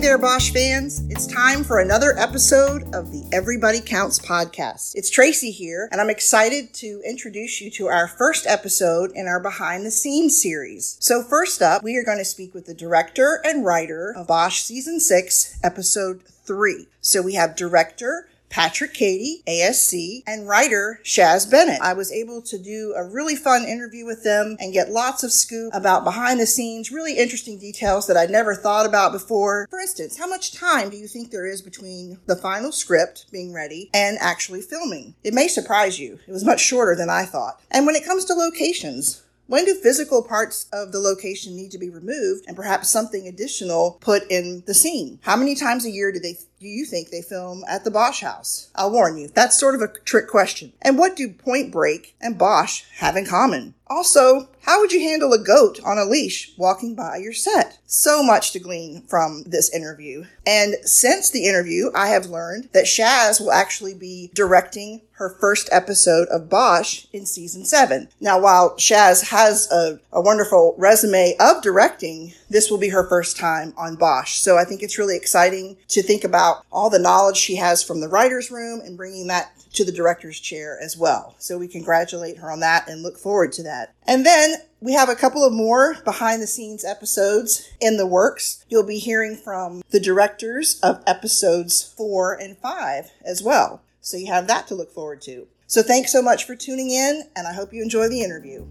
there, Bosch fans. It's time for another episode of the Everybody Counts podcast. It's Tracy here, and I'm excited to introduce you to our first episode in our Behind the Scenes series. So, first up, we are going to speak with the director and writer of Bosch Season 6, Episode 3. So, we have director Patrick Cady, ASC, and writer Shaz Bennett. I was able to do a really fun interview with them and get lots of scoop about behind the scenes, really interesting details that I never thought about before. For instance, how much time do you think there is between the final script being ready and actually filming? It may surprise you. It was much shorter than I thought. And when it comes to locations, when do physical parts of the location need to be removed and perhaps something additional put in the scene? How many times a year do they do you think they film at the Bosch house? I'll warn you, that's sort of a trick question. And what do Point Break and Bosch have in common? Also, how would you handle a goat on a leash walking by your set? So much to glean from this interview. And since the interview, I have learned that Shaz will actually be directing her first episode of Bosch in season seven. Now, while Shaz has a, a wonderful resume of directing, this will be her first time on Bosch. So I think it's really exciting to think about all the knowledge she has from the writer's room and bringing that to the director's chair as well. So we congratulate her on that and look forward to that. And then we have a couple of more behind the scenes episodes in the works. You'll be hearing from the directors of episodes four and five as well. So you have that to look forward to. So thanks so much for tuning in, and I hope you enjoy the interview.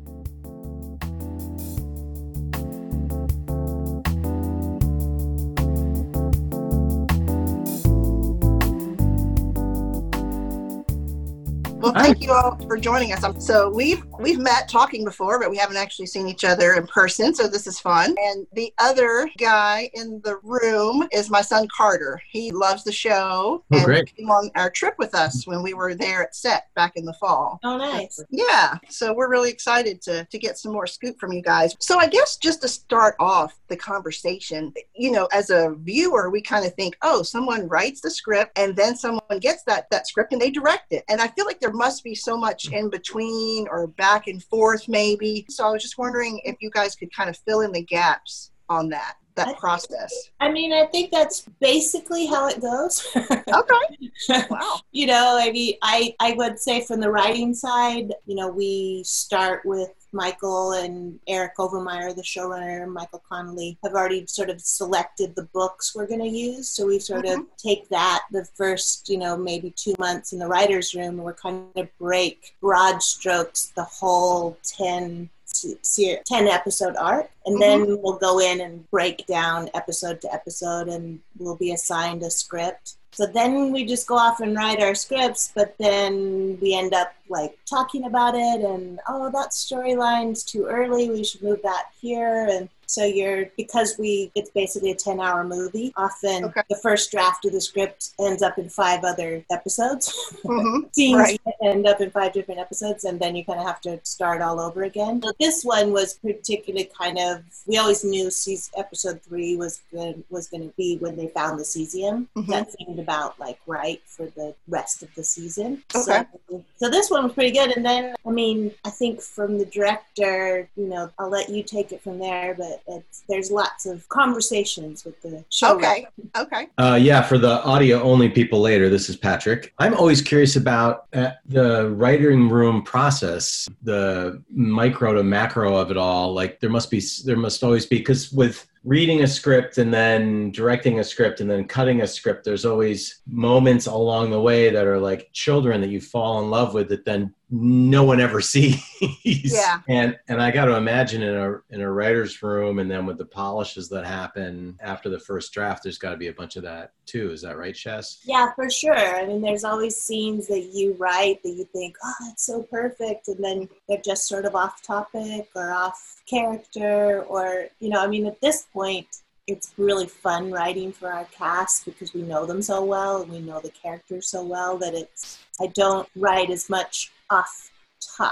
Well, thank you all for joining us. Um, so we've we've met talking before, but we haven't actually seen each other in person. So this is fun. And the other guy in the room is my son Carter. He loves the show Oh, and great. came on our trip with us when we were there at set back in the fall. Oh, nice. Yeah, so we're really excited to to get some more scoop from you guys. So I guess just to start off the conversation, you know, as a viewer, we kind of think, oh, someone writes the script and then someone gets that that script and they direct it. And I feel like there must be so much in between or back and forth maybe. So I was just wondering if you guys could kind of fill in the gaps on that that process. I mean, I think that's basically how it goes. Okay. Wow. you know, I mean, I, I would say from the writing side, you know, we start with Michael and Eric Overmyer, the showrunner, Michael Connelly have already sort of selected the books we're going to use. So we sort of mm-hmm. take that the first, you know, maybe two months in the writer's room, and we're kind of break broad strokes the whole 10 se- se- 10 episode arc. And mm-hmm. then we'll go in and break down episode to episode and we'll be assigned a script so then we just go off and write our scripts but then we end up like talking about it and oh that storyline's too early. We should move that here. And so you're because we it's basically a 10 hour movie often Okay. the first draft of the script ends up in five other episodes Mhm. scenes Right. end up in five different episodes and then you kind of have to start all over again so this one was particularly kind of we always knew season, episode three was good was going to be when they found the cesium Mhm. that seemed about like right for the rest of the season Okay. so, so this one was pretty good and then i mean i think from the director you know i'll let you take it from there but it's, there's lots of conversations with the show Okay. Okay. Uh, yeah, for the audio only people later, this is Patrick. I'm always curious about uh, the writing room process, the micro to macro of it all. Like there must be, there must always be, because with reading a script and then directing a script and then cutting a script, there's always moments along the way that are like children that you fall in love with that then no one ever sees. Yeah. And and I got to imagine in a in a writer's room and then with the polishes that happen after the first draft, there's got to be a bunch of that too. Is that right, Shaz? Yeah, for sure. I mean, there's always scenes that you write that you think, oh, that's so perfect. And then they're just sort of off topic or off character. Or, you know, I mean, at this point, it's really fun writing for our cast because we know them so well and we know the characters so well that it's, I don't write as much off.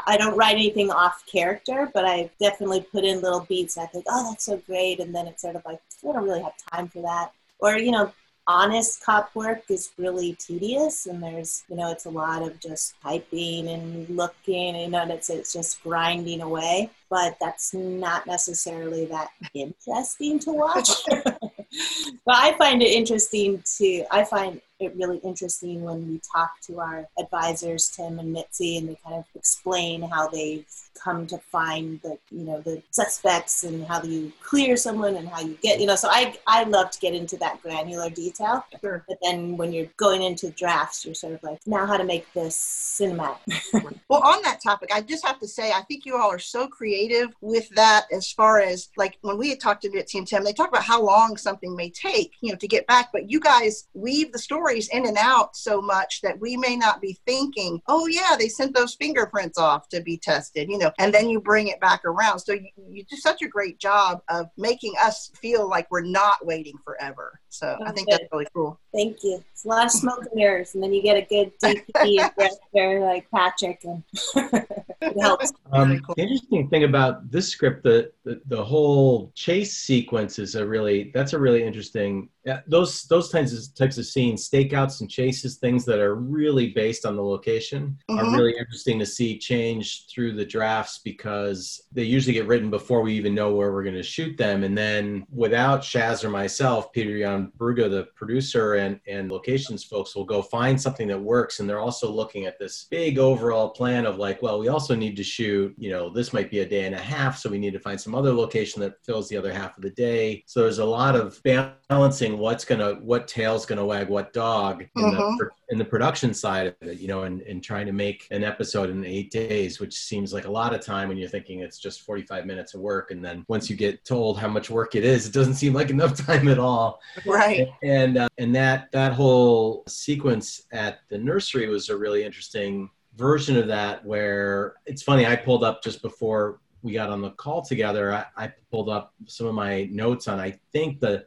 I don't write anything off character, but I definitely put in little beats. And I think, oh, that's so great, and then it's sort of like I don't really have time for that. Or you know, honest cop work is really tedious and there's you know it's a lot of just typing and looking you know and it's it's just grinding away but that's not necessarily that interesting to watch but I find it interesting to. I find it really interesting when we talk to our advisors, Tim and Mitzi, and they kind of explain how they've come to find the you know the suspects and how you clear someone and how you get you know so i i love to get into that granular detail Sure. but then when you're going into drafts you're sort of like now how to make this cinematic Well, on that topic, I just have to say, I think you all are so creative with that as far as like when we had talked to Mitzi and Tim, they talk about how long something may take, you know, to get back. But you guys weave the stories in and out so much that we may not be thinking, oh, yeah, they sent those fingerprints off to be tested, you know, and then you bring it back around. So you, you do such a great job of making us feel like we're not waiting forever. So I think that's really cool. thank you it's a lot of smoke and mirrors and then you get a good dp director like patrick and it helps Um, cool. The interesting thing about this script, the, the the whole chase sequence is a really that's a really interesting. Yeah, those those types of types of scenes, stakeouts and chases, things that are really based on the location, Mhm. are really interesting to see change through the drafts because they usually get written before we even know where we're going to shoot them, and then without Shaz or myself, Pieter Jan Brugge, the producer and and locations folks, will go find something that works, and they're also looking at this big overall plan of like, well, we also need to shoot, you know, this might be a day and a half, so we need to find some other location that fills the other half of the day. So there's a lot of balancing what's gonna, what tail's gonna wag what dog in Mhm. the in the production side of it, you know, and, and trying to make an episode in eight days, which seems like a lot of time when you're thinking it's just 45 minutes of work. And then once you get told how much work it is, it doesn't seem like enough time at all Right. and uh, and that that whole sequence at the nursery was a really interesting version of that where it's funny i pulled up just before we got on the call together i, I pulled up some of my notes on i think the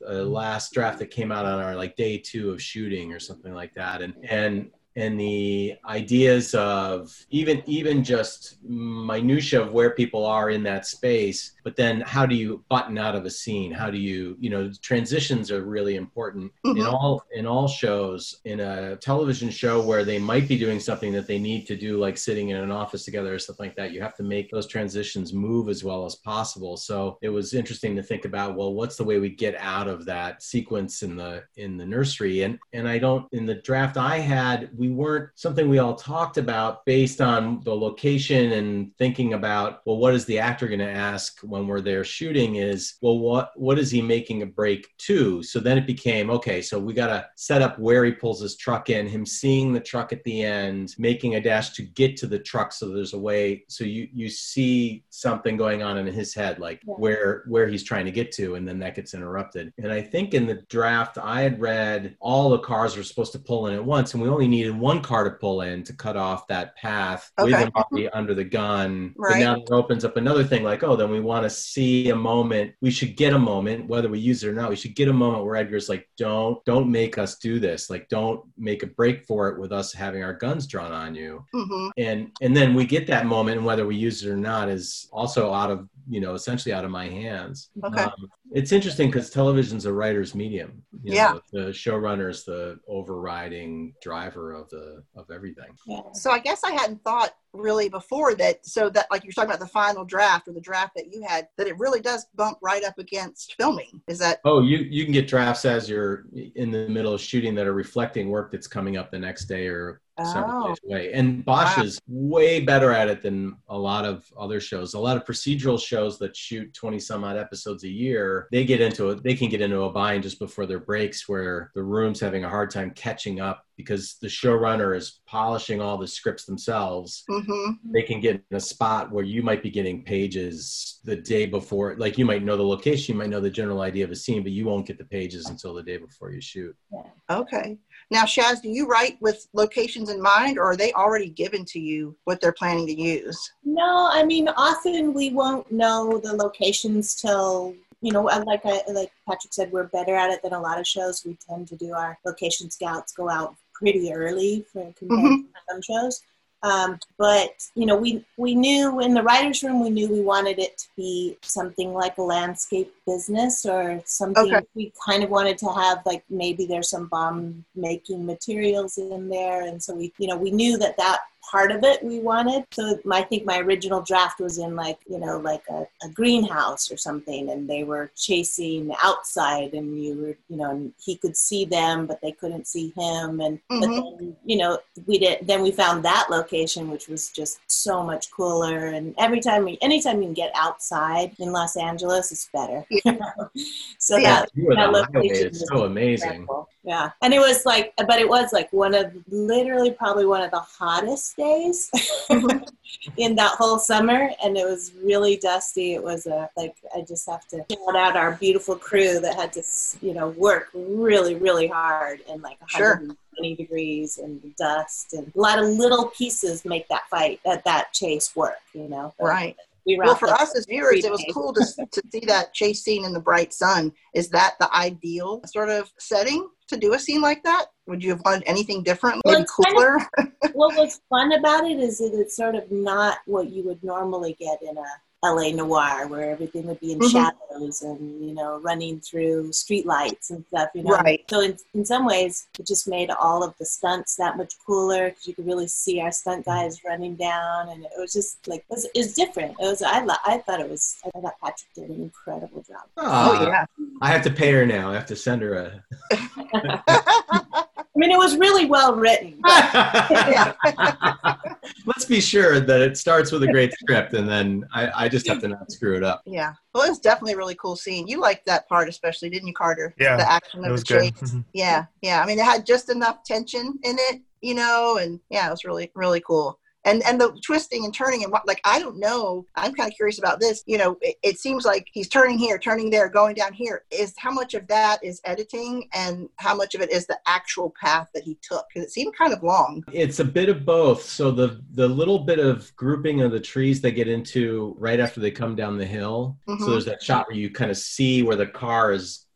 the last draft that came out on our like day two of shooting or something like that. And and and the ideas of even even just minutia of where people are in that space but then how do you button out of a scene? How do you you know transitions are really important in Mhm. all in all shows. In a television show where they might be doing something that they need to do like sitting in an office together or something like that you have to make those transitions move as well as possible. So it was interesting to think about well what's the way we get out of that sequence in the in the nursery? And and i don't in the draft i had we weren't something we all talked about based on the location and thinking about well what is the actor going to ask when we're there shooting is well what what is he making a break to so then it became okay so we got to set up where he pulls his truck in him seeing the truck at the end making a dash to get to the truck so there's a way so you you see something going on in his head like Yeah. where where he's trying to get to and then that gets interrupted and i think in the draft i had read all the cars were supposed to pull in at once and we only needed one car to pull in to cut off that path with Okay. him already under the gun right. but now it opens up another thing like oh then we want to see a moment we should get a moment whether we use it or not we should get a moment where edgar's like don't don't make us do this. Like don't make a break for it with us having our guns drawn on you. Hmm and and then we get that moment and whether we use it or not is also out of you know essentially out of my hands Okay. um, it's interesting because television's a writer's medium you Yeah. know, the showrunner's the overriding driver of the of everything yeah. So I guess I hadn't thought really before that. So that, like you're talking about the final draft or the draft that you had, that it really does bump right up against filming. Is that oh you you can get drafts as you're in the middle of shooting that are reflecting work that's coming up the next day or several Oh. days away. And Bosch Wow. is way better at it than a lot of other shows. A lot of procedural shows that shoot 20 some odd episodes a year, they get into it, they can get into a bind just before their breaks where the room's having a hard time catching up because the showrunner is polishing all the scripts themselves. hmm They can get in a spot where you might be getting pages the day before. Like you might know the location, you might know the general idea of a scene, but you won't get the pages until the day before you shoot. Okay. Now, Shaz, do you write with locations in mind, or are they already given to you what they're planning to use? No, I mean, often we won't know the locations till you know, like I, like Patrick said, we're better at it than a lot of shows. We tend to do our location scouts go out pretty early for Mhm. some shows. Um, but you know, we we knew in the writers' room we knew we wanted it to be something like a landscape business or something. Okay. We kind of wanted to have like maybe there's some bomb making materials in there, and so we you know we knew that that part of it we wanted. So I think my original draft was in like, you know, like a, a greenhouse or something, and they were chasing outside, and you were, you know, and he could see them, but they couldn't see him. And, Mhm. but then, you know, we did, then we found that location, which was just so much cooler. And every time we, anytime we can get outside in Los Angeles, it's better. so Yeah. that, You that location It's was so amazing. incredible. Yeah. And it was like, but it was like one of literally probably one of the hottest days Mhm. in that whole summer. And it was really dusty. It was a, like, I just have to shout out our beautiful crew that had to, you know, work really, really hard in like Sure. 120 degrees and dust and a lot of little pieces make that fight, that, that chase work, you know? But Right. We Well, for us as viewers, it was cool to, to see that chase scene in the bright sun. Is that the ideal sort of setting to do a scene like that? Would you have wanted anything different? Well, Maybe it's kind cooler? what was fun about it is that it's sort of not what you would normally get in a LA noir where everything would be in Mhm. shadows and you know running through street lights and stuff you know Right. so in, in some ways it just made all of the stunts that much cooler because you could really see our stunt guys running down and it was just like it was, it was different it was I, lo- I thought it was I thought Patrick did an incredible job oh, Aw, yeah. I have to pay her now. I have to send her a. I mean it was really well written but Let's be sure that it starts with a great script, and then I, I just have to not screw it up. yeah. Well, it was definitely a really cool scene. You liked that part especially, didn't you, Carter? Yeah, The action It of was the good. chase. Mhm. Yeah. Yeah. I mean, it had just enough tension in it, you know, and yeah, it was really, really cool. And, and the twisting and turning and what like I don't know I'm kind of curious about this you know it, it seems like he's turning here turning there going down here is how much of that is editing and how much of it is the actual path that he took because it seemed kind of long It's a bit of both. So the the little bit of grouping of the trees they get into right after they come down the hill. Mhm. So there's that shot where you kind of see where the car is.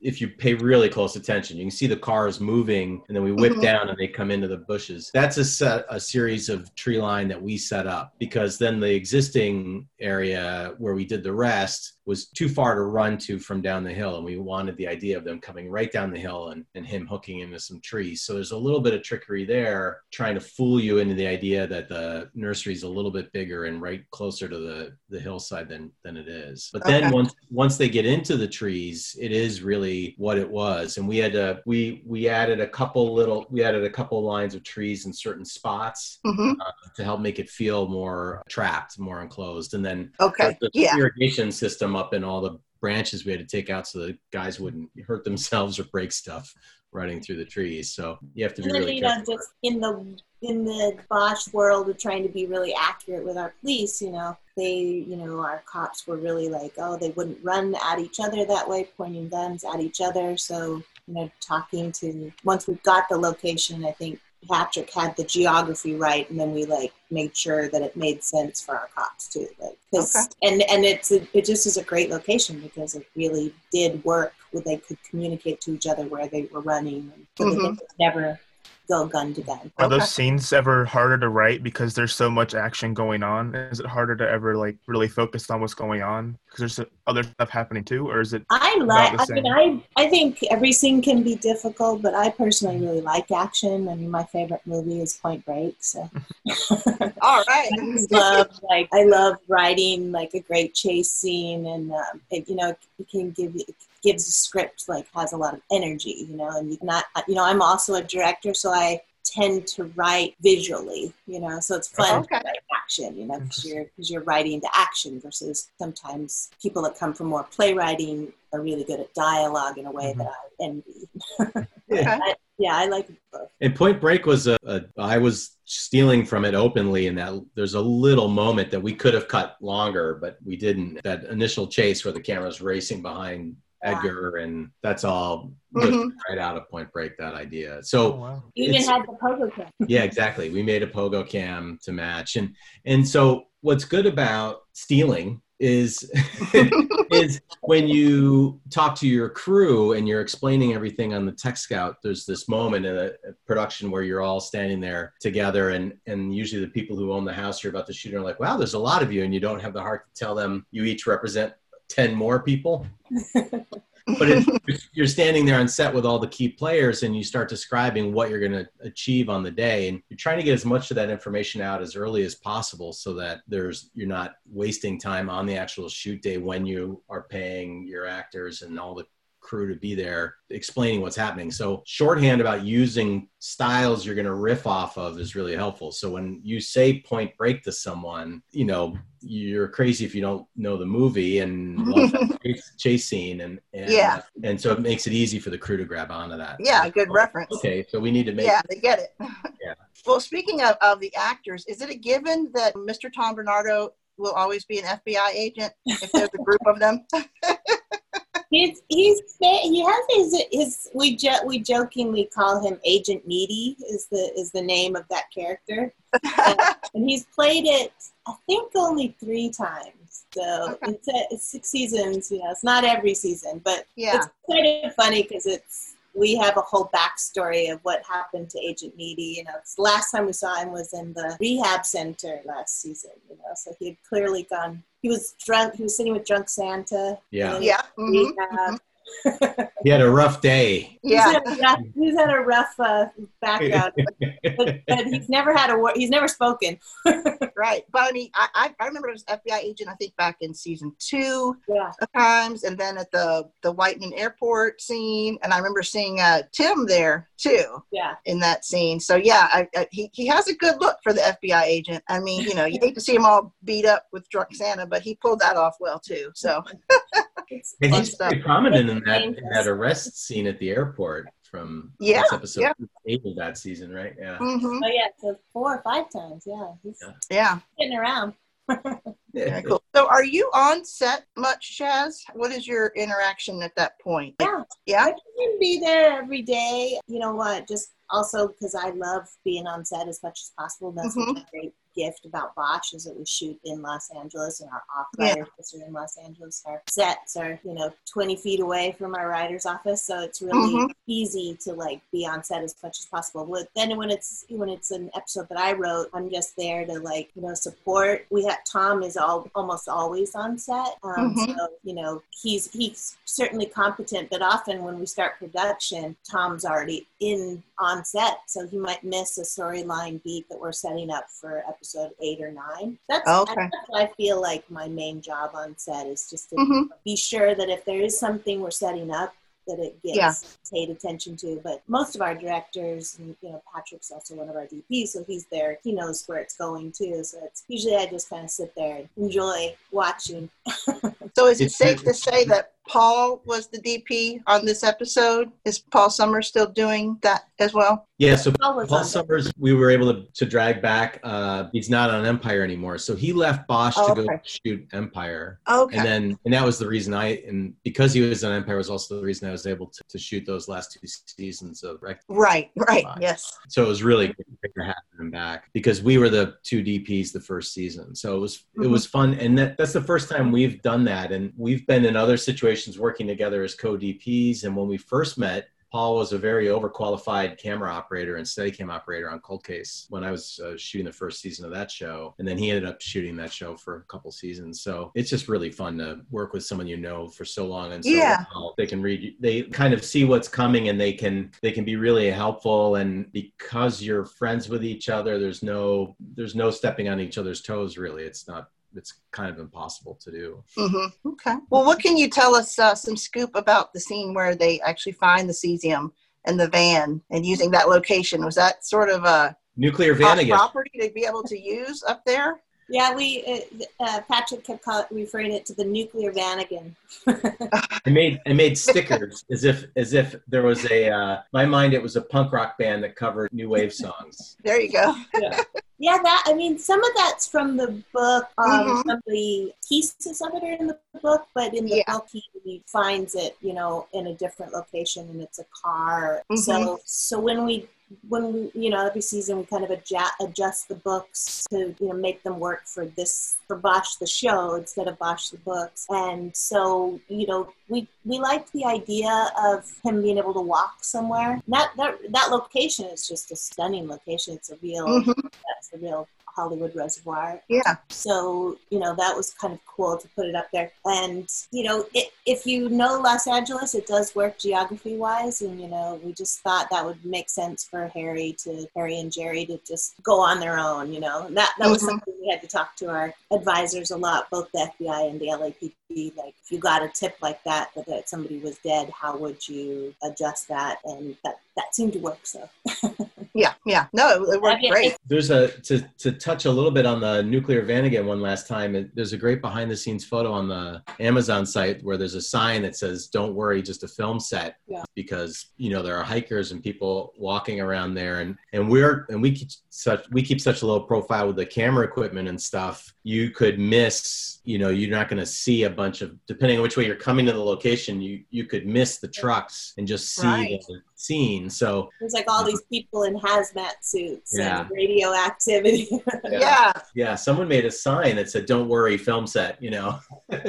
If you pay really close attention, you can see the cars moving, and then we whip Mhm. down and they come into the bushes. That's a set, a series of tree line that we set up because then the existing area where we did the rest was too far to run to from down the hill and we wanted the idea of them coming right down the hill and, and him hooking into some trees. So there's a little bit of trickery there trying to fool you into the idea that the nursery is a little bit bigger and right closer to the the hillside than than it is. But then Okay. once once they get into the trees it is really what it was. And we had to we we added a couple little we added a couple lines of trees in certain spots hmm to help make it feel more trapped more enclosed. And then okay. the yeah. irrigation system up and all the branches we had to take out so the guys wouldn't hurt themselves or break stuff running through the trees. So you have to be And really you know, careful. just in the in the Bosch world of trying to be really accurate with our police, you know, they, you know, our cops were really like, oh, they wouldn't run at each other that way, pointing guns at each other. So, you know, talking to once we've got the location, I think Patrick had the geography right, and then we like made sure that it made sense for our cops too. Like, 'cause- Okay. and and it's a, it just is a great location because it really did work. Where they could communicate to each other where they were running, and so that they Mhm. never go gun to gun. Are those scenes ever harder to write because there's so much action going on? Is it harder to ever like really focus on what's going on because there's other stuff happening too, or is it? I About like. I mean, I I think every scene can be difficult, but I personally really like action. I mean, my favorite movie is Point Break, so all right I love like I love writing like a great chase scene, and um, it, you know it can give you. It gives a script like has a lot of energy, you know, and you not you know I'm also a director, so I tend to write visually, you know, so it's fun Okay. to write action, you know, because you're because you're writing to action versus sometimes people that come from more playwriting are really good at dialogue in a way Mhm. that I envy. Okay. I, yeah, I like both. And Point Break was a, a I was stealing from it openly in that there's a little moment that we could have cut longer, but we didn't. That initial chase where the camera's racing behind Yeah. Edgar, and that's all just Mhm. right out of Point Break. That idea. Oh, So wow. You even had the pogo cam. yeah, exactly. We made a pogo cam to match, and and so what's good about stealing is is when you talk to your crew and you're explaining everything on the tech scout there's this moment in a, a production where you're all standing there together and and usually the people who own the house you're about to shoot are like wow there's a lot of you and you don't have the heart to tell them you each represent 10 more people. But if you're standing there on set with all the key players and you start describing what you're going to achieve on the day and you're trying to get as much of that information out as early as possible so that there's you're not wasting time on the actual shoot day when you are paying your actors and all the crew to be there explaining what's happening. So shorthand about using styles you're going to riff off of is really helpful. So when you say point break to someone, you know, you're crazy if you don't know the movie and love that chase, chase scene and, and Yeah. and so it makes it easy for the crew to grab onto that. Yeah, good reference. Okay, so we need to make Yeah, they get it. Yeah. Well, speaking of, of the actors, is it a given that Mr. Tom Bernardo will always be an FBI agent if there's a group of them? He's he's he has his his we jo- we jokingly call him Agent Needy is the is the name of that character, and he's played it I think only three times. So Okay. it's, a, it's six seasons. You know, it's not every season, but yeah. it's kind of funny because it's we have a whole backstory of what happened to Agent Needy. You know, it's the last time we saw him was in the rehab center last season. You know, so he had clearly gone. He was drunk. He was sitting with drunk Santa. Yeah. in Yeah. mhm, rehab. he had a rough day. Yeah. He's had a rough, he's had a rough uh, background, but, but he's never had a word. He's never spoken. Right. But I mean, I, I, I remember as FBI agent, I think back in season two Yeah, times, and then at the, the Whiteman Airport scene. And I remember seeing uh, Tim there too yeah. in that scene. So yeah, I, I, he, he has a good look for the FBI agent. I mean, you know, you hate to see him all beat up with drunk Santa, but he pulled that off well too. So It's, And he's pretty prominent in that in that arrest scene at the airport from Yeah, that's episode yeah. eight of that season, right? Yeah. mhm, oh yeah, so four or five times. Yeah, he's Yeah. yeah. getting around. Very cool. So, are you on set much, Shaz? What is your interaction at that point? Yeah. Yeah. I can be there every day. You know what? Just also because I love being on set as much as possible. That's Mhm. what's a great gift about Bosch is that we shoot in Los Angeles and our off yeah. are in Los Angeles. Our sets are, you know, 20 feet away from our writer's office. So it's really Mhm. easy to like be on set as much as possible. But then when it's when it's an episode that I wrote, I'm just there to like, you know, support. We have Tom is all almost always on set. Um, Mhm. so, you know, he's he's certainly competent, but often when we start production, Tom's already in on set. So he might miss a storyline beat that we're setting up for episode eight or nine. That's, Okay. that's what I feel like my main job on set is just to Mhm. be sure that if there is something we're setting up, that it gets Yeah. paid attention to. But most of our directors, and you know, Patrick's also one of our DPs, so he's there. He knows where it's going too. So it's usually I just kind of sit there and enjoy watching. So, is it safe to say that Paul was the DP on this episode? Is Paul Summer still doing that as well? Yeah, so Paul Paul. Sommers, we were able to, to drag back. Uh, he's not on Empire anymore, so he left Bosch Oh, to go okay. shoot Empire, Okay. and then and that was the reason I and because he was on Empire was also the reason I was able to, to shoot those last two seasons of Rec. right. Right. Fine. Yes. So it was really great to have him back because we were the two DPs the first season. So it was it Mhm. was fun, and that, that's the first time we've done that. And we've been in other situations working together as co DPs. And when we first met, Paul was a very overqualified camera operator and Steadicam operator on Cold Case when I was uh, shooting the first season of that show, and then he ended up shooting that show for a couple seasons. So it's just really fun to work with someone you know for so long and so Yeah. well. They can read, they kind of see what's coming, and they can they can be really helpful. And because you're friends with each other, there's no there's no stepping on each other's toes. Really, it's not. It's kind of impossible to do. hmm Okay. Well, what can you tell us uh, some scoop about the scene where they actually find the cesium and the van and using that location? Was that sort of a Nuclear van Vanagon. property to be able to use up there? Yeah, we uh, uh, Patrick kept call, referring it to the nuclear Vanagon. I made I made stickers as if as if there was a uh, my mind it was a punk rock band that covered new wave songs. There you go. Yeah, that I mean, some of that's from the book. Um, Mhm. Some of the pieces of it are in the book, but in the Yeah. book, he, he finds it, you know, in a different location, and it's a car. Mhm. So, so when we when we, you know, every season we kind of adjust, adjust the books to, you know, make them work for this, for Bosch the show instead of Bosch the books. And so, you know, we, we liked the idea of him being able to walk somewhere. That, that, that location is just a stunning location. It's a real, Mhm. that's a real Hollywood Reservoir. Yeah. So, you know, that was kind of cool to put it up there. And, you know, it, if you know Los Angeles, it does work geography wise. And, you know, we just thought that would make sense for Harry to, Harry and Jerry to just go on their own, you know. And that, that was Mhm. something we had to talk to our advisors a lot, both the FBI and the LAPD. Like, if you got a tip like that, that, that somebody was dead, how would you adjust that? And that, that seemed to work. So, Yeah. Yeah. No, it, it worked Yeah, great. There's a to to touch a little bit on the nuclear Vanagon one last time. it- There's a great behind the scenes photo on the Amazon site where there's a sign that says "Don't worry, just a film set." Yeah. Because you know there are hikers and people walking around there, and and we're and we keep such we keep such a low profile with the camera equipment and stuff. You could miss. You know, you're not going to see a bunch of depending on which way you're coming to the location. You you could miss the trucks and just see Right. the scene. So There's like all these people in hazmat suits Yeah. and radioactivity. Yeah. Yeah, someone made a sign that said "Don't worry, film set." You know,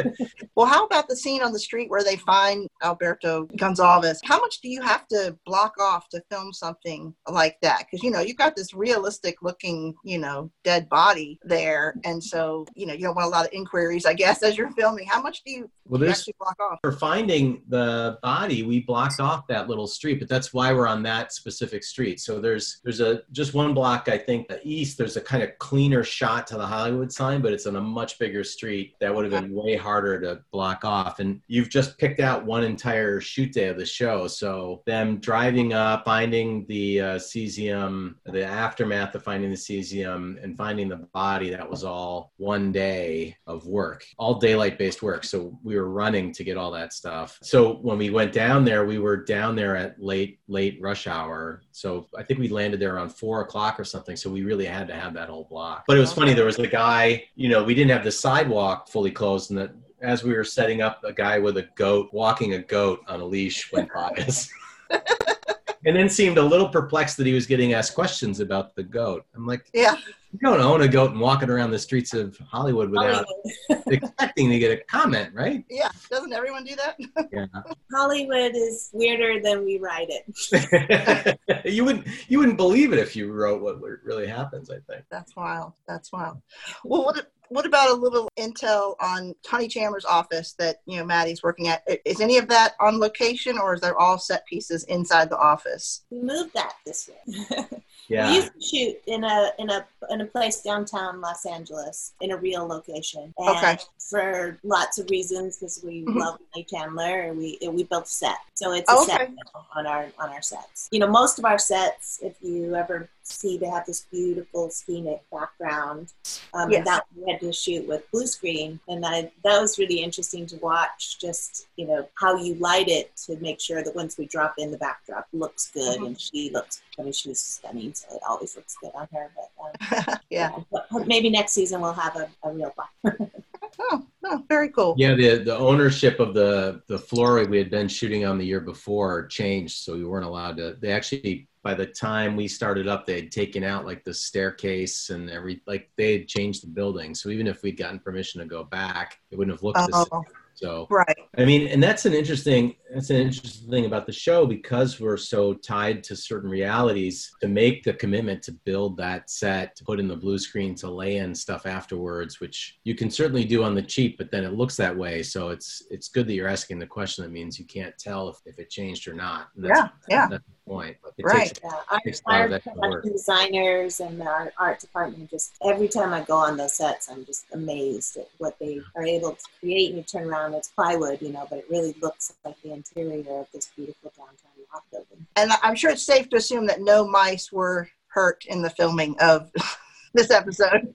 Well, how about the scene on the street where they find Alberto Gonzalez? How much do you have to block off to film something like that? Because, you know, you've got this realistic looking, you know, dead body there. And so, you know, you don't want a lot of inquiries, I guess, as you're filming. How much do you well, there's actually block off? for finding the body, we blocked off that little street, but that's why we're on that specific street. So there's there's a just one block, I think, east. There's a kind of cleaner shot to the Hollywood sign, but it's on a much bigger street that would have been way harder to block off. And you've just picked out one entire shoot day of the show. So them driving up, finding the uh, cesium, the aftermath of finding the cesium, and finding the body, that was all one day of work, all daylight based work. So we were running to get all that stuff. So when we went down there, we were down there at late, late rush hour. So I think we landed there around four o'clock or something. So we really had to have that whole block. But it was funny. There was a guy, you know, we didn't have the sidewalk fully closed, and that as we were setting up, a guy with a goat walking a goat on a leash went by us. And then seemed a little perplexed that he was getting asked questions about the goat. I'm like, Yeah. you don't own a goat and walking around the streets of Hollywood without Hollywood. expecting to get a comment, right? Yeah. Doesn't everyone do that? Yeah. Hollywood is weirder than we write it. you wouldn't you wouldn't believe it if you wrote what really happens. I think. That's wild. That's wild. Well, what what about a little intel on Honey Chandler's office that you know Maddie's working at? Is any of that on location, or is there all set pieces inside the office? We moved that this year. Yeah. We used to shoot in a in a in a place downtown Los Angeles in a real location. And Okay. For lots of reasons, because we Mhm. love Honey Chandler, and we we built a set, so it's Oh, a set okay. on our on our sets. You know, most of our sets, if you ever see, they have this beautiful scenic background. Um, Yes. that we had to shoot with blue screen, and I, that was really interesting to watch. Just you know how you light it to make sure that once we drop in, the backdrop looks good, Mhm. and she looks. I mean, she was stunning, so it always looks good on her. But um, yeah. but maybe next season we'll have a, a real black. Oh, oh, very cool. Yeah, the the ownership of the the floor we had been shooting on the year before changed, so we weren't allowed to. They actually, by the time we started up, they had taken out like the staircase and every like they had changed the building. So even if we'd gotten permission to go back, it wouldn't have looked the Oh, same. So right. I mean, and that's an interesting that's an interesting thing about the show because we're so tied to certain realities to make the commitment to build that set, to put in the blue screen, to lay in stuff afterwards, which you can certainly do on the cheap, but then it looks that way. So it's it's good that you're asking the question. That means you can't tell if, if it changed or not. Yeah, yeah. That's point. But it Right. takes Yeah, our, Takes a lot our extra work. production designers and our art department just every time I go on those sets, I'm just amazed at what they are able to create. And you turn around, it's plywood, you know, but it really looks like the interior of this beautiful downtown loft building. And I'm sure it's safe to assume that no mice were hurt in the filming of this episode.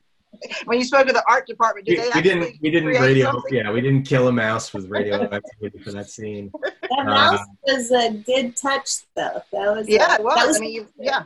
When you spoke of the art department, we, did they we actually didn't we didn't radio something? yeah we didn't kill a mouse with radioactivity for that scene. That Uh, mouse was a good touch, though. That was Yeah, a, it was. That was I mean, you, yeah,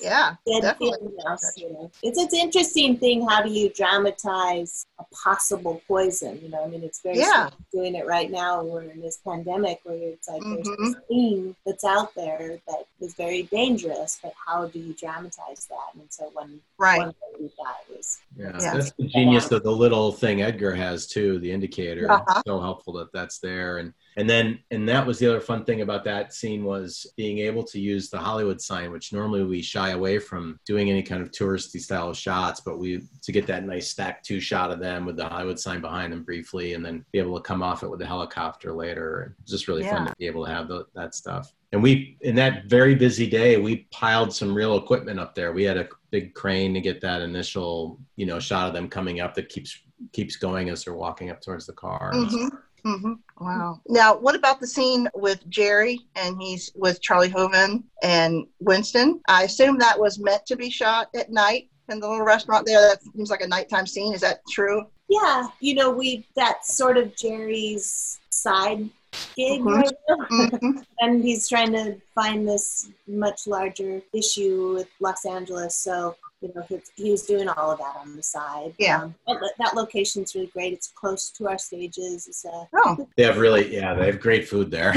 yeah, good definitely. mouse. You know. It's it's interesting thing. How do you dramatize a possible poison? You know, I mean, it's very Yeah. doing it right now. We're in this pandemic where it's like there's Mhm. this thing that's out there that is very dangerous, but how do you dramatize that? And so when right. one thing we was Yeah, Yeah. that's the genius of the little thing Edgar has too, the indicator. Uh-huh. So helpful that that's there, and And then, and that was the other fun thing about that scene was being able to use the Hollywood sign, which normally we shy away from doing any kind of touristy style shots, but we to get that nice stack two shot of them with the Hollywood sign behind them briefly, and then be able to come off it with the helicopter later. It's just really fun to be able to have the, that stuff. And we, in that very busy day, we piled some real equipment up there. We had a big crane to get that initial, you know, shot of them coming up that keeps keeps going as they're walking up towards the car. hmm hmm Wow. Now, what about the scene with Jerry and he's with Charlie Hoven and Winston? I assume that was meant to be shot at night in the little restaurant there. That seems like a nighttime scene. Is that true? Yeah, you know, we that's sort of Jerry's side gig Mhm. right now. Mhm. and he's trying to find this much larger issue with Los Angeles. So you know, he, he was doing all of that on the side. Yeah. Um, but that- that location's really great. It's close to our stages. It's a Oh, They have really, yeah, they have great food there.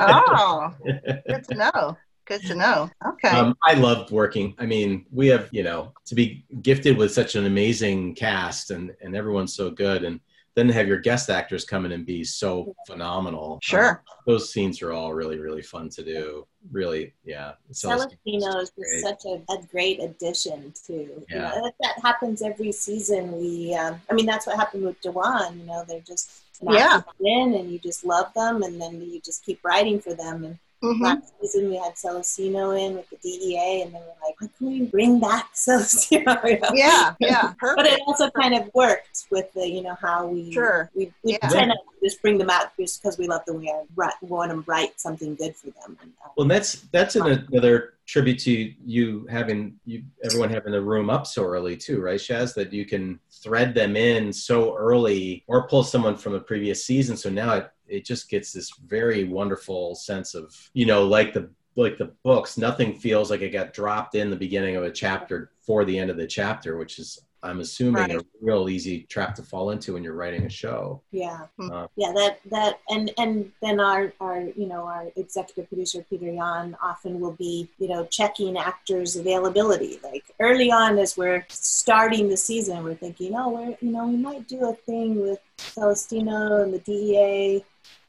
oh, good to know. Good to know. Okay. Um, I loved working. I mean, we have, you know, to be gifted with such an amazing cast and, and everyone's so good. And then to have your guest actors come in and be so phenomenal. Sure. Um, those scenes are all really, really fun to do. Really, yeah. Celestino is such a, a great addition to. You know, that, that happens every season. We, um, I mean, that's what happened with Dewan. You know, they're just Yeah. in, and you just love them, and then you just keep writing for them. And Mhm. last season we had Celestino in with the DEA, and they were like, can we bring back Celestino?" You know? Yeah, yeah. But it also kind of worked with the, you know, how we Sure. we, we Yeah. tend to just bring them out just because we love them. We are, want to write something good for them. And, uh, Well, that's that's an, another tribute to you having you everyone having the room up so early too, right, Shaz? That you can thread them in so early, or pull someone from a previous season. So now it it just gets this very wonderful sense of you know, like the like the books, nothing feels like it got dropped in the beginning of a chapter for the end of the chapter, which is I'm assuming Right. a real easy trap to fall into when you're writing a show. Yeah. Uh, yeah. That that and and then our our you know our executive producer Pieter Jan often will be you know checking actors' availability. Like early on, as we're starting the season, we're thinking, oh, we're you know we might do a thing with Celestino and the DEA.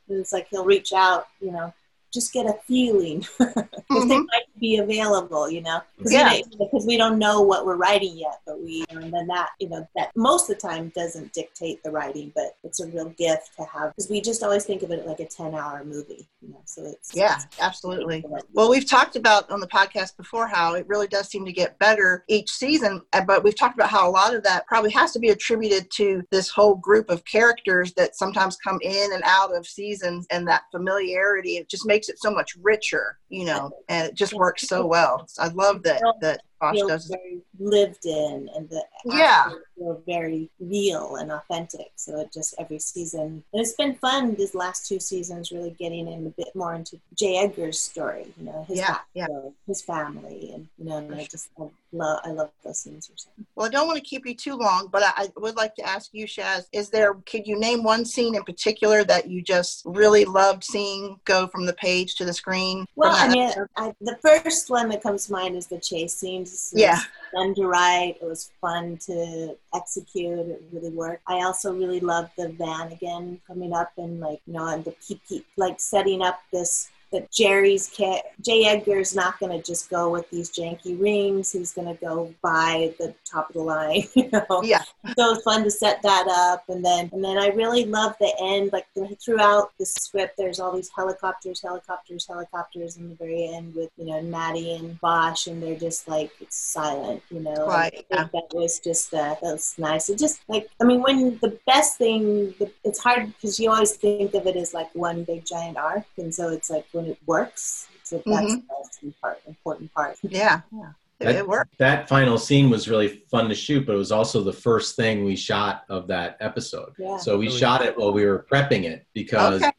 It's like he'll reach out, you know, just get a feeling if they might be available, you know, because Yeah. we don't know what we're writing yet, but we, and then that, you know, that most of the time doesn't dictate the writing, but it's a real gift to have because we just always think of it like a 10 hour movie, you know, so it's, Yeah, it's- absolutely. Well, we've talked about on the podcast before how it really does seem to get better each season, uh, but we've talked about how a lot of that probably has to be attributed to this whole group of characters that sometimes come in and out of seasons and that familiarity. It just makes it so much richer, you know, and it just works so well. I love that that Bosch does. very lived in and the Yeah. feel very real and authentic. So it just every season, and it's been fun these last two seasons, really getting in a bit more into Jay Edgar's story. You know, his Yeah, yeah. backstory, his family, and you know, and I just I love I love those scenes. Or something. Well, I don't want to keep you too long, but I, I would like to ask you, Shaz, is there, could you name one scene in particular that you just really loved seeing go from the page to the screen? Well, I mean. I, the first one that comes to mind is the chase scenes. Yeah. Fun to write. It was fun to execute. It really worked. I also really loved the Vanagon coming up and like you know and the PP like setting up this that Jerry's cat Jay Edgar's not going to just go with these janky rings. He's going to go buy the top of the line. You know, Yeah. so it was fun to set that up and then and then i really love the end like throughout the script there's all these helicopters helicopters helicopters in the very end with you know maddie and bosch and they're just like it's silent you know Right, yeah. that was just uh, that was nice it just like i mean when the best thing the, it's hard because you always think of it as like one big giant arc and so it's like when it works so that's Mm-hmm. the most important, important part Yeah. Yeah. It, That- it worked. that final scene was really fun to shoot, but it was also the first thing we shot of that episode. Yeah. So we Really? shot it while we were prepping it because Okay.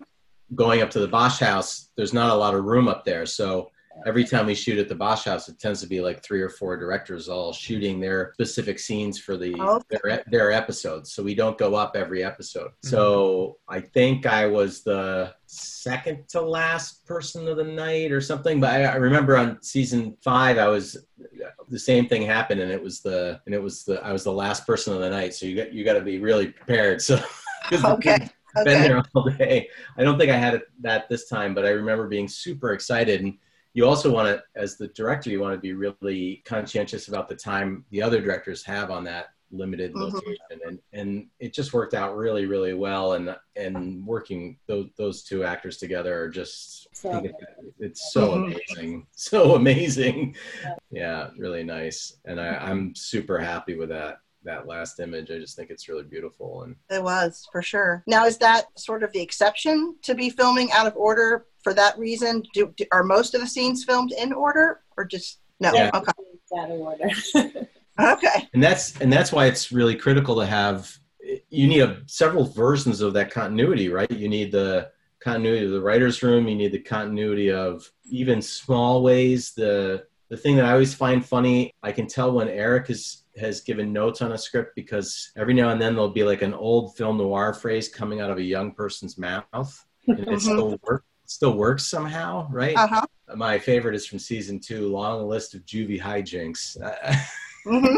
going up to the Bosch house, there's not a lot of room up there. So every time we shoot at the Bosch house, it tends to be like three or four directors all shooting their specific scenes for the oh, Okay. their, their episodes. So we don't go up every episode. Mm-hmm. So I think I was the second to last person of the night or something. But I, I remember on season five, I was the same thing happened, and it was the and it was the I was the last person of the night. So you got you got to be really prepared. So 'cause Okay. Been there all day. I don't think I had it that this time, but I remember being super excited. And you also want to, as the director, you want to be really conscientious about the time the other directors have on that limited Mhm. location, and and it just worked out really, really well. And and working those those two actors together are just. So it- it's so amazing, so amazing. Yeah, really nice, and I, I'm super happy with that that last image. I just think it's really beautiful, and It was for sure. Now, is that sort of the exception to be filming out of order for that reason? Do, do are most of the scenes filmed in order, or just no? Yeah. Okay, out of order. okay, and that's and that's why it's really critical to have. You need a, several versions of that continuity, right? You need the continuity of the writers' room. You need the continuity of even small ways. The the thing that I always find funny, I can tell when Eric has has given notes on a script because every now and then there'll be like an old film noir phrase coming out of a young person's mouth, and it still works. Still works somehow, right? uh huh. My favorite is from season two. Long list of juvie hijinks. hmm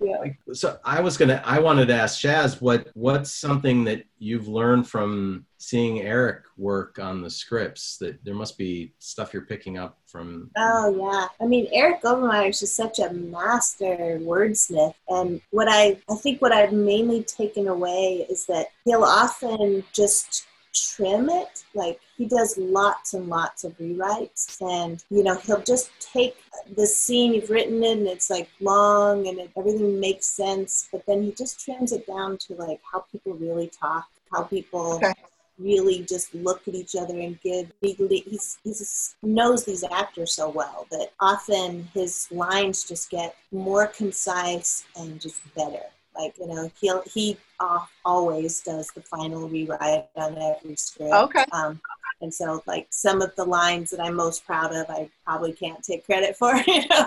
yeah. So I was gonna, I wanted to ask Shaz, what what's something that you've learned from seeing Eric work on the scripts? That there must be stuff you're picking up from. Oh yeah. I mean, Eric Overmyer is just such a master wordsmith, and what I I think what I've mainly taken away is that he'll often just trim it like he does lots and lots of rewrites and you know he'll just take the scene you've written it and it's like long and it, everything makes sense but then he just trims it down to like how people really talk how people Okay. really just look at each other and give he's he's knows these actors so well that often his lines just get more concise and just better like you know he'll he uh, always does the final rewrite on every script. Okay. um, and so like some of the lines that i'm most proud of i probably can't take credit for you know?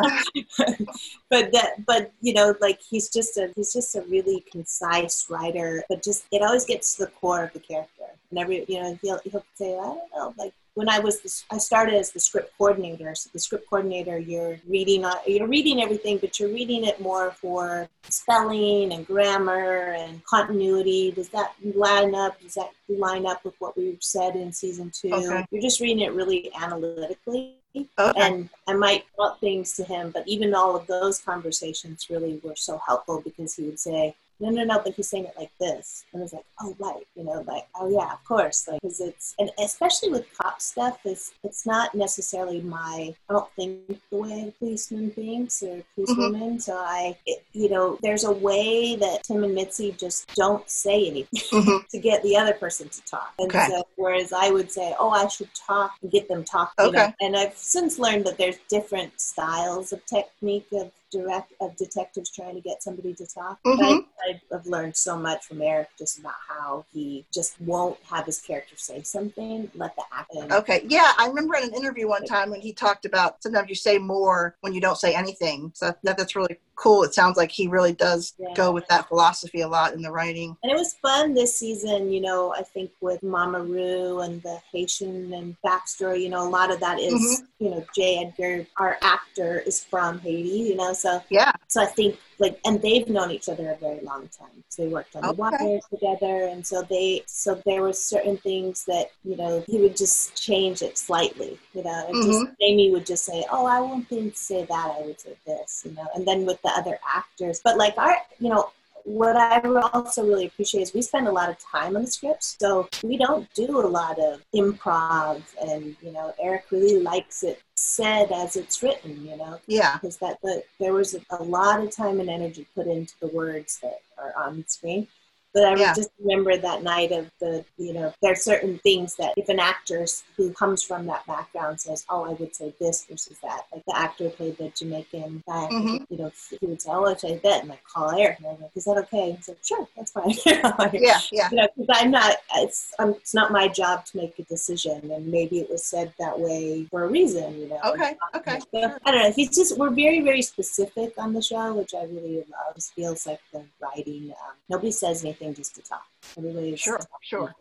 But that but you know like he's just a he's just a really concise writer but just it always gets to the core of the character. And every you know he'll he'll say i don't know like when I was the, I started as the script coordinator. So the script coordinator, you're reading uh, you're reading everything, but you're reading it more for spelling and grammar and continuity. Does that line up? Does that line up with what we said in season two? Okay. You're just reading it really analytically Okay. and I might want things to him, but even all of those conversations really were so helpful because he would say, "No, no, no," but he's saying it like this, and it's like, "Oh, right," you know, like, "Oh, yeah, of course," like because it's and especially with cop stuff, is it's not necessarily my I don't think the way a policeman thinks or policewoman, so I, it, you know, there's a way that Tim and Mitzi just don't say anything Mhm. to get the other person to talk. And Okay. so, whereas I would say, oh, I should talk and get them talking. you Okay. know. And I've since learned that there's different styles of technique of direct of detectives trying to get somebody to talk. Mhm. I, I've learned so much from Eric just about how he just won't have his character say something, let the action. Okay. Yeah, I remember in an interview one time when he talked about sometimes you say more when you don't say anything. So that, that's really cool. It sounds like he really does Yeah. go with that philosophy a lot in the writing. And it was fun this season, you know, I think with Mama Roo and the Haitian and backstory, you know, a lot of that is, Mhm. you know, J. Edgar, our actor, is from Haiti, you know, so Yeah. so I think like and they've known each other a very long time. So they worked on the Okay. wire together and so they so there were certain things that, you know, he would just change it slightly, you know, and just mm-hmm. Amy would just say, Oh, I wouldn't say that, I would say this, you know, and then with the other actors. But like our you know, what I also really appreciate is we spend a lot of time on the scripts, so we don't do a lot of improv, and you know, Eric really likes it said as it's written, you know, Yeah. because that the, there was a lot of time and energy put into the words that are on the screen. But I Yeah. just remember that night of the, you know, there are certain things that if an actor who comes from that background says, oh, I would say this versus that. Like the actor played the Jamaican guy, Mhm. you know, he would say, oh, I'd say that. And I call Eric and I'm like, is that okay? He's like, sure, that's fine. Yeah. Yeah. you know, 'cause I'm not, it's, um it's not my job to make a decision. And maybe it was said that way for a reason, you know. Okay. Okay. So, I don't know. He's just we're very very specific on the show, which I really love. It feels like the writing. Um, nobody says anything just to talk. Everybody is Sure. Sure.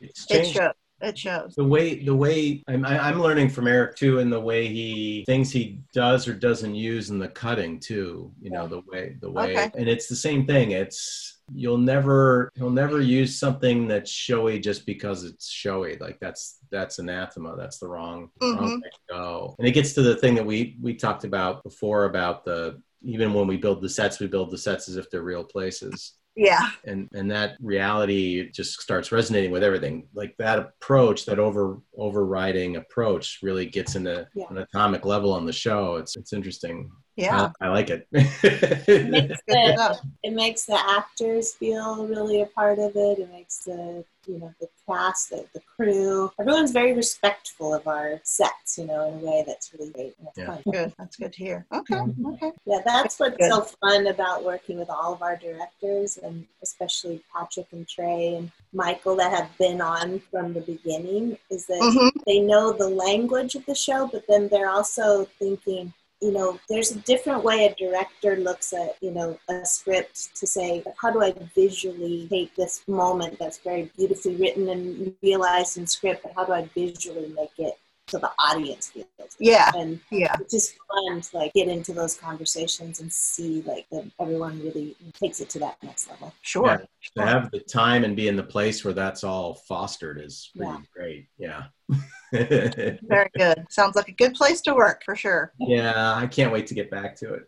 It's It shows. It shows. the way the way I'm, I- I'm learning from Eric too, in the way he things he does or doesn't use in the cutting too. You know the way the way, Okay. and it's the same thing. It's you'll never he'll never use something that's showy just because it's showy. Like that's that's anathema. That's the wrong, wrong Mhm. way to go. And it gets to the thing that we we talked about before about the even when we build the sets, we build the sets as if they're real places Yeah. and and that reality just starts resonating with everything like that approach that over overriding approach really gets into Yeah. an atomic level on the show it's it's interesting Yeah. I, I like it It makes the, it makes the actors feel really a part of it. It makes the you know the cast, the, the crew, everyone's very respectful of our sets. You know, in a way that's really great. And it's Yeah. fun. Good. That's good to hear. Okay. Okay. Yeah, that's what's Good. so fun about working with all of our directors, and especially Patrick and Trey and Michael that have been on from the beginning, is that Mhm. they know the language of the show, but then they're also thinking, you know, there's a different way a director looks at, you know, a script to say, how do I visually take this moment that's very beautifully written and realized in script, but how do I visually make it so the audience feels it? Yeah. And Yeah. it's just fun to like get into those conversations and see like that everyone really takes it to that next level. Sure. to have the time and be in the place where that's all fostered is pretty Yeah. great yeah Very good. Sounds like a good place to work for sure. yeah i can't wait to get back to it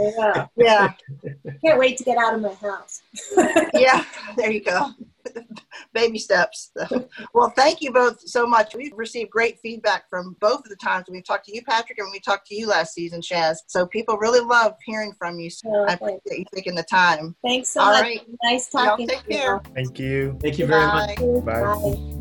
Yeah. Yeah. Can't wait to get out of my house. Yeah. There you go. Baby steps. Well, thank you both so much. We've received great feedback from both of the times when we talked to you, Patrick, and when we talked to you last season, Shaz. So people really love hearing from you. So Oh, I thanks. appreciate you taking the time. Thanks so All much. right. Nice Y'all talking take to you. care. Thank you. thank you very much Bye. Bye. Bye.